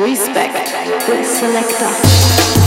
Respect with selector.